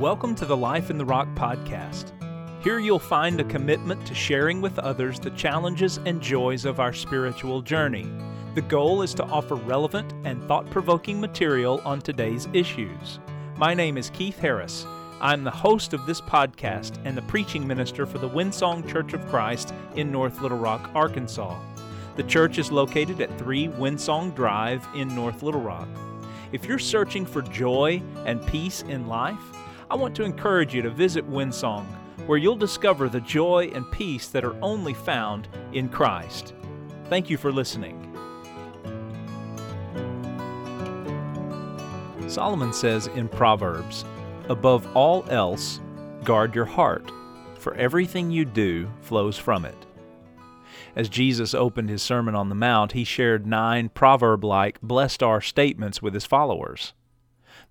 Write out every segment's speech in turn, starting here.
Welcome to the Life in the Rock podcast. Here you'll find a commitment to sharing with others the challenges and joys of our spiritual journey. The goal is to offer relevant and thought provoking material on today's issues. My name is Keith Harris. I'm the host of this podcast and the preaching minister for the Windsong Church of Christ in North Little Rock, Arkansas. The church is located at 3 Windsong Drive in North Little Rock. If you're searching for joy and peace in life, I want to encourage you to visit Windsong, where you'll discover the joy and peace that are only found in Christ. Thank you for listening. Solomon says in Proverbs, Above all else, guard your heart, for everything you do flows from it. As Jesus opened his Sermon on the Mount, he shared nine proverb like blessed are statements with his followers.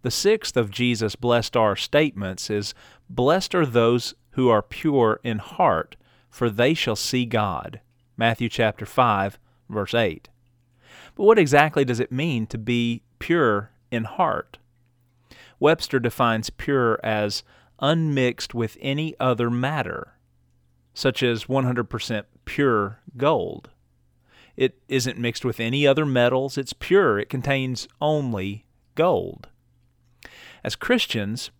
The sixth of Jesus' blessed are statements is Blessed are those who are pure in heart, for they shall see God. Matthew chapter 5, verse 8. But what exactly does it mean to be pure in heart? Webster defines pure as unmixed with any other matter such as 100% pure gold. It isn't mixed with any other metals, it's pure, it contains only gold. As Christians,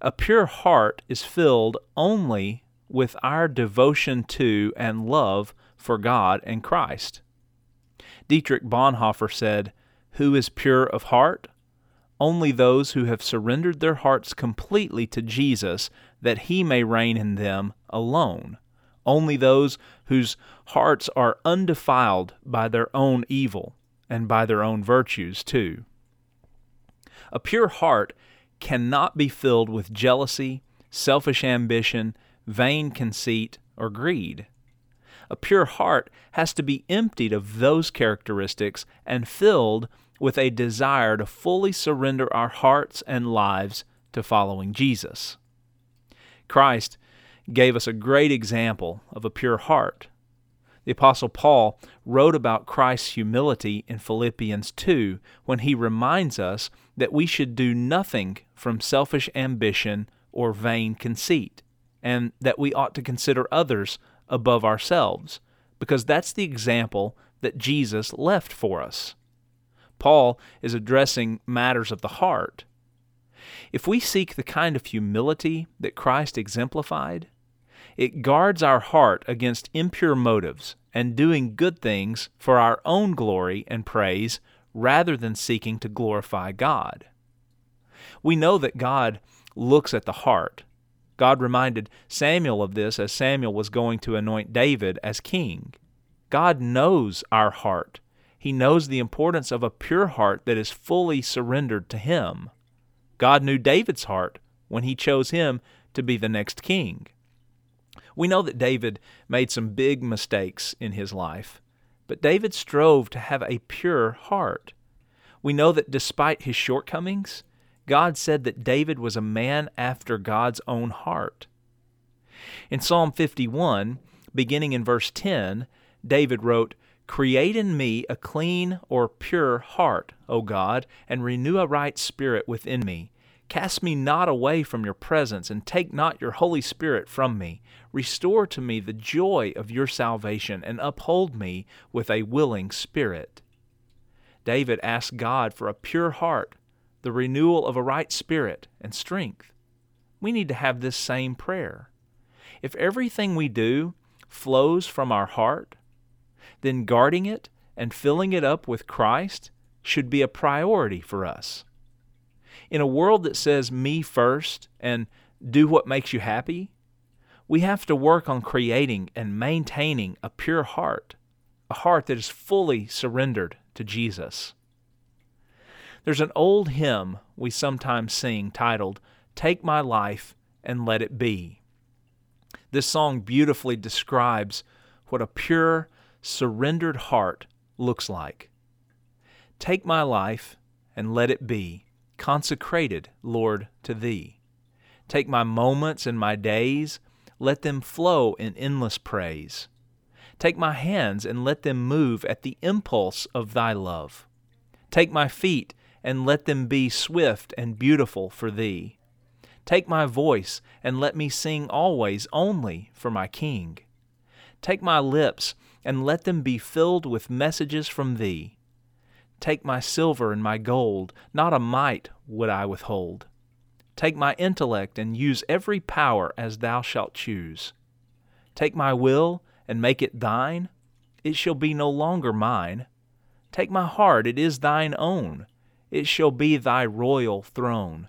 a pure heart is filled only with our devotion to and love for God and Christ. Dietrich Bonhoeffer said, Who is pure of heart? Only those who have surrendered their hearts completely to Jesus that he may reign in them alone only those whose hearts are undefiled by their own evil and by their own virtues, too. A pure heart cannot be filled with jealousy, selfish ambition, vain conceit, or greed. A pure heart has to be emptied of those characteristics and filled with a desire to fully surrender our hearts and lives to following Jesus. Christ gave us a great example of a pure heart. The Apostle Paul wrote about Christ's humility in Philippians 2 when he reminds us that we should do nothing from selfish ambition or vain conceit, and that we ought to consider others above ourselves, because that's the example that Jesus left for us. Paul is addressing matters of the heart. If we seek the kind of humility that Christ exemplified, it guards our heart against impure motives and doing good things for our own glory and praise rather than seeking to glorify God. We know that God looks at the heart. God reminded Samuel of this as Samuel was going to anoint David as king. God knows our heart. He knows the importance of a pure heart that is fully surrendered to Him. God knew David's heart when He chose him to be the next king. We know that David made some big mistakes in his life, but David strove to have a pure heart. We know that despite his shortcomings, God said that David was a man after God's own heart. In Psalm 51, beginning in verse 10, David wrote, Create in me a clean or pure heart, O God, and renew a right spirit within me. Cast me not away from your presence, and take not your Holy Spirit from me. Restore to me the joy of your salvation, and uphold me with a willing spirit. David asked God for a pure heart, the renewal of a right spirit, and strength. We need to have this same prayer. If everything we do flows from our heart, then guarding it and filling it up with Christ should be a priority for us in a world that says me first and do what makes you happy, we have to work on creating and maintaining a pure heart, a heart that is fully surrendered to Jesus. There's an old hymn we sometimes sing titled, Take My Life and Let It Be. This song beautifully describes what a pure, surrendered heart looks like. Take my life and let it be consecrated, Lord, to Thee. Take my moments and my days, let them flow in endless praise. Take my hands and let them move at the impulse of Thy love. Take my feet and let them be swift and beautiful for Thee. Take my voice and let me sing always only for my King. Take my lips and let them be filled with messages from Thee. Take my silver and my gold, not a mite would I withhold. Take my intellect and use every power as Thou shalt choose. Take my will and make it Thine, it shall be no longer mine. Take my heart, it is Thine own, it shall be Thy royal throne.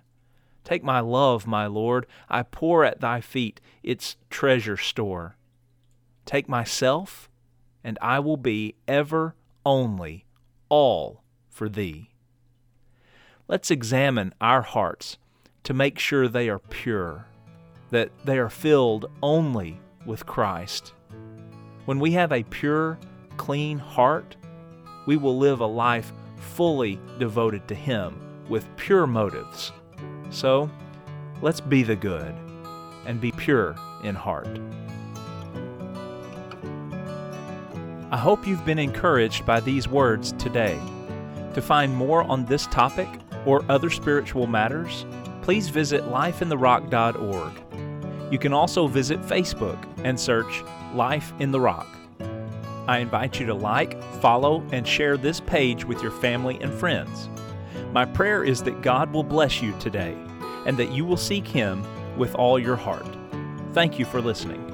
Take my love, my Lord, I pour at Thy feet its treasure store. Take myself, and I will be ever only all for Thee. Let's examine our hearts to make sure they are pure, that they are filled only with Christ. When we have a pure, clean heart, we will live a life fully devoted to Him with pure motives. So, let's be the good and be pure in heart. I hope you've been encouraged by these words today. To find more on this topic or other spiritual matters, please visit lifeintherock.org. You can also visit Facebook and search Life in the Rock. I invite you to like, follow, and share this page with your family and friends. My prayer is that God will bless you today and that you will seek Him with all your heart. Thank you for listening.